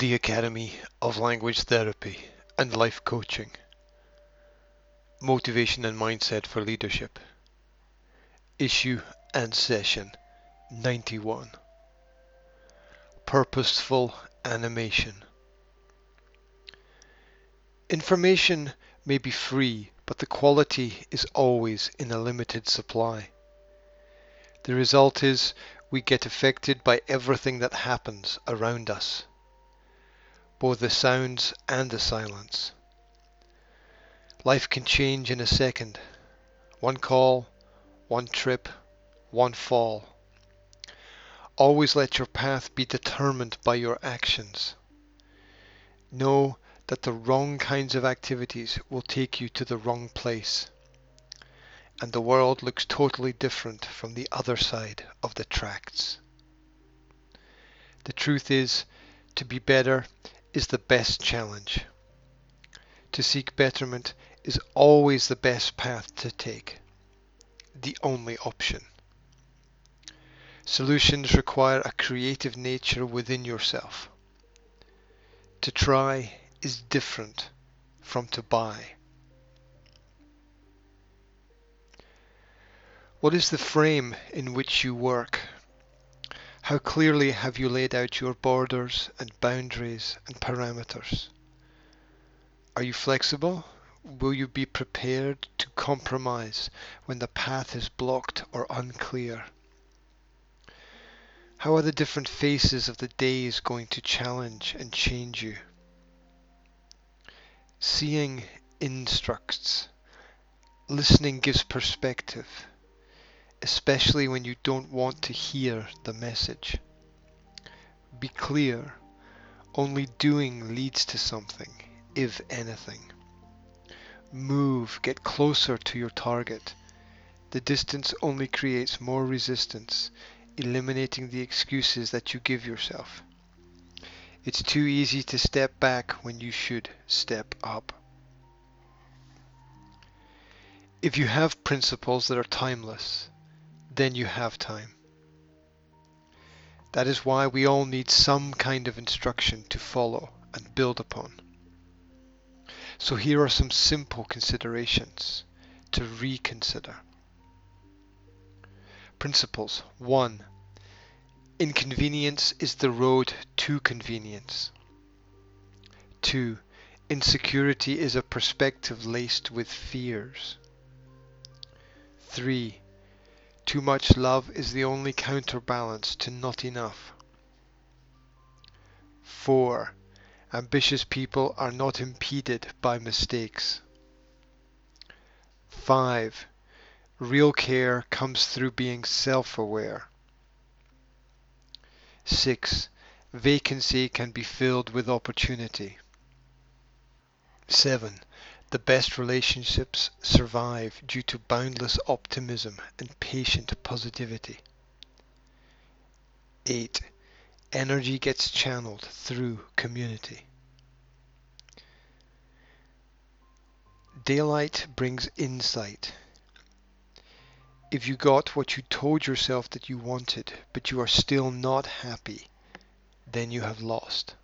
the Academy of Language Therapy and Life Coaching. Motivation and Mindset for Leadership. Issue and Session 91. Purposeful Animation. Information may be free, but the quality is always in a limited supply. The result is we get affected by everything that happens around us both the sounds and the silence. Life can change in a second. One call, one trip, one fall. Always let your path be determined by your actions. Know that the wrong kinds of activities will take you to the wrong place. And the world looks totally different from the other side of the tracks. The truth is, to be better is the best challenge. To seek betterment is always the best path to take, the only option. Solutions require a creative nature within yourself. To try is different from to buy. What is the frame in which you work? How clearly have you laid out your borders and boundaries and parameters? Are you flexible? Will you be prepared to compromise when the path is blocked or unclear? How are the different faces of the days going to challenge and change you? Seeing instructs. Listening gives perspective especially when you don't want to hear the message. Be clear, only doing leads to something, if anything. Move, get closer to your target. The distance only creates more resistance, eliminating the excuses that you give yourself. It's too easy to step back when you should step up. If you have principles that are timeless, then you have time. That is why we all need some kind of instruction to follow and build upon. So here are some simple considerations to reconsider. Principles 1. Inconvenience is the road to convenience. 2. Insecurity is a perspective laced with fears. 3. Too much love is the only counterbalance to not enough. 4. Ambitious people are not impeded by mistakes. 5. Real care comes through being self-aware. 6. Vacancy can be filled with opportunity. 7. The best relationships survive due to boundless optimism and patient positivity. 8. Energy gets channeled through community. Daylight brings insight. If you got what you told yourself that you wanted, but you are still not happy, then you have lost.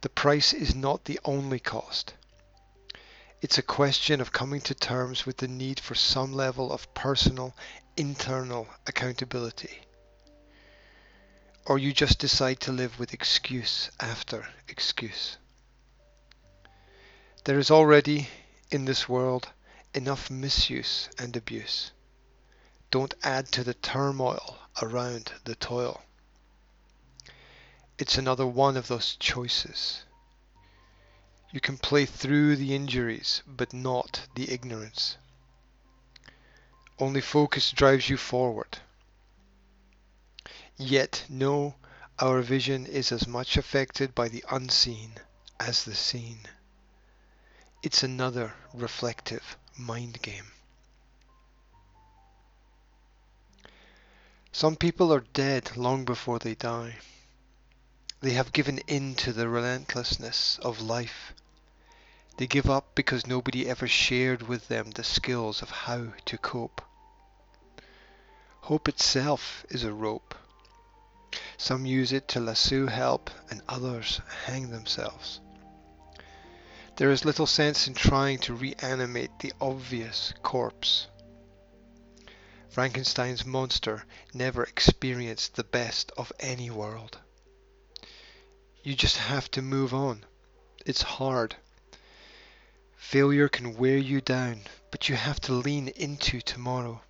The price is not the only cost. It's a question of coming to terms with the need for some level of personal, internal accountability. Or you just decide to live with excuse after excuse. There is already, in this world, enough misuse and abuse. Don't add to the turmoil around the toil. It's another one of those choices. You can play through the injuries, but not the ignorance. Only focus drives you forward. Yet know our vision is as much affected by the unseen as the seen. It's another reflective mind game. Some people are dead long before they die. They have given in to the relentlessness of life they give up because nobody ever shared with them the skills of how to cope. Hope itself is a rope. Some use it to lasso help and others hang themselves. There is little sense in trying to reanimate the obvious corpse. Frankenstein's monster never experienced the best of any world. You just have to move on. It's hard. Failure can wear you down, but you have to lean into tomorrow.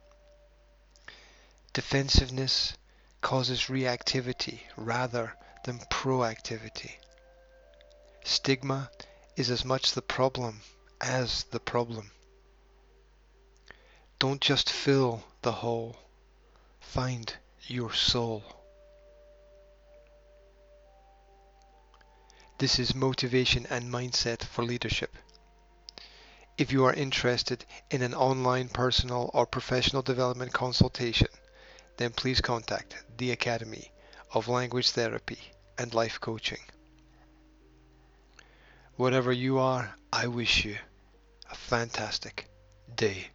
Defensiveness causes reactivity rather than proactivity. Stigma is as much the problem as the problem. Don't just fill the hole, find your soul. This is motivation and mindset for leadership. If you are interested in an online personal or professional development consultation, then please contact the Academy of Language Therapy and Life Coaching. Whatever you are, I wish you a fantastic day.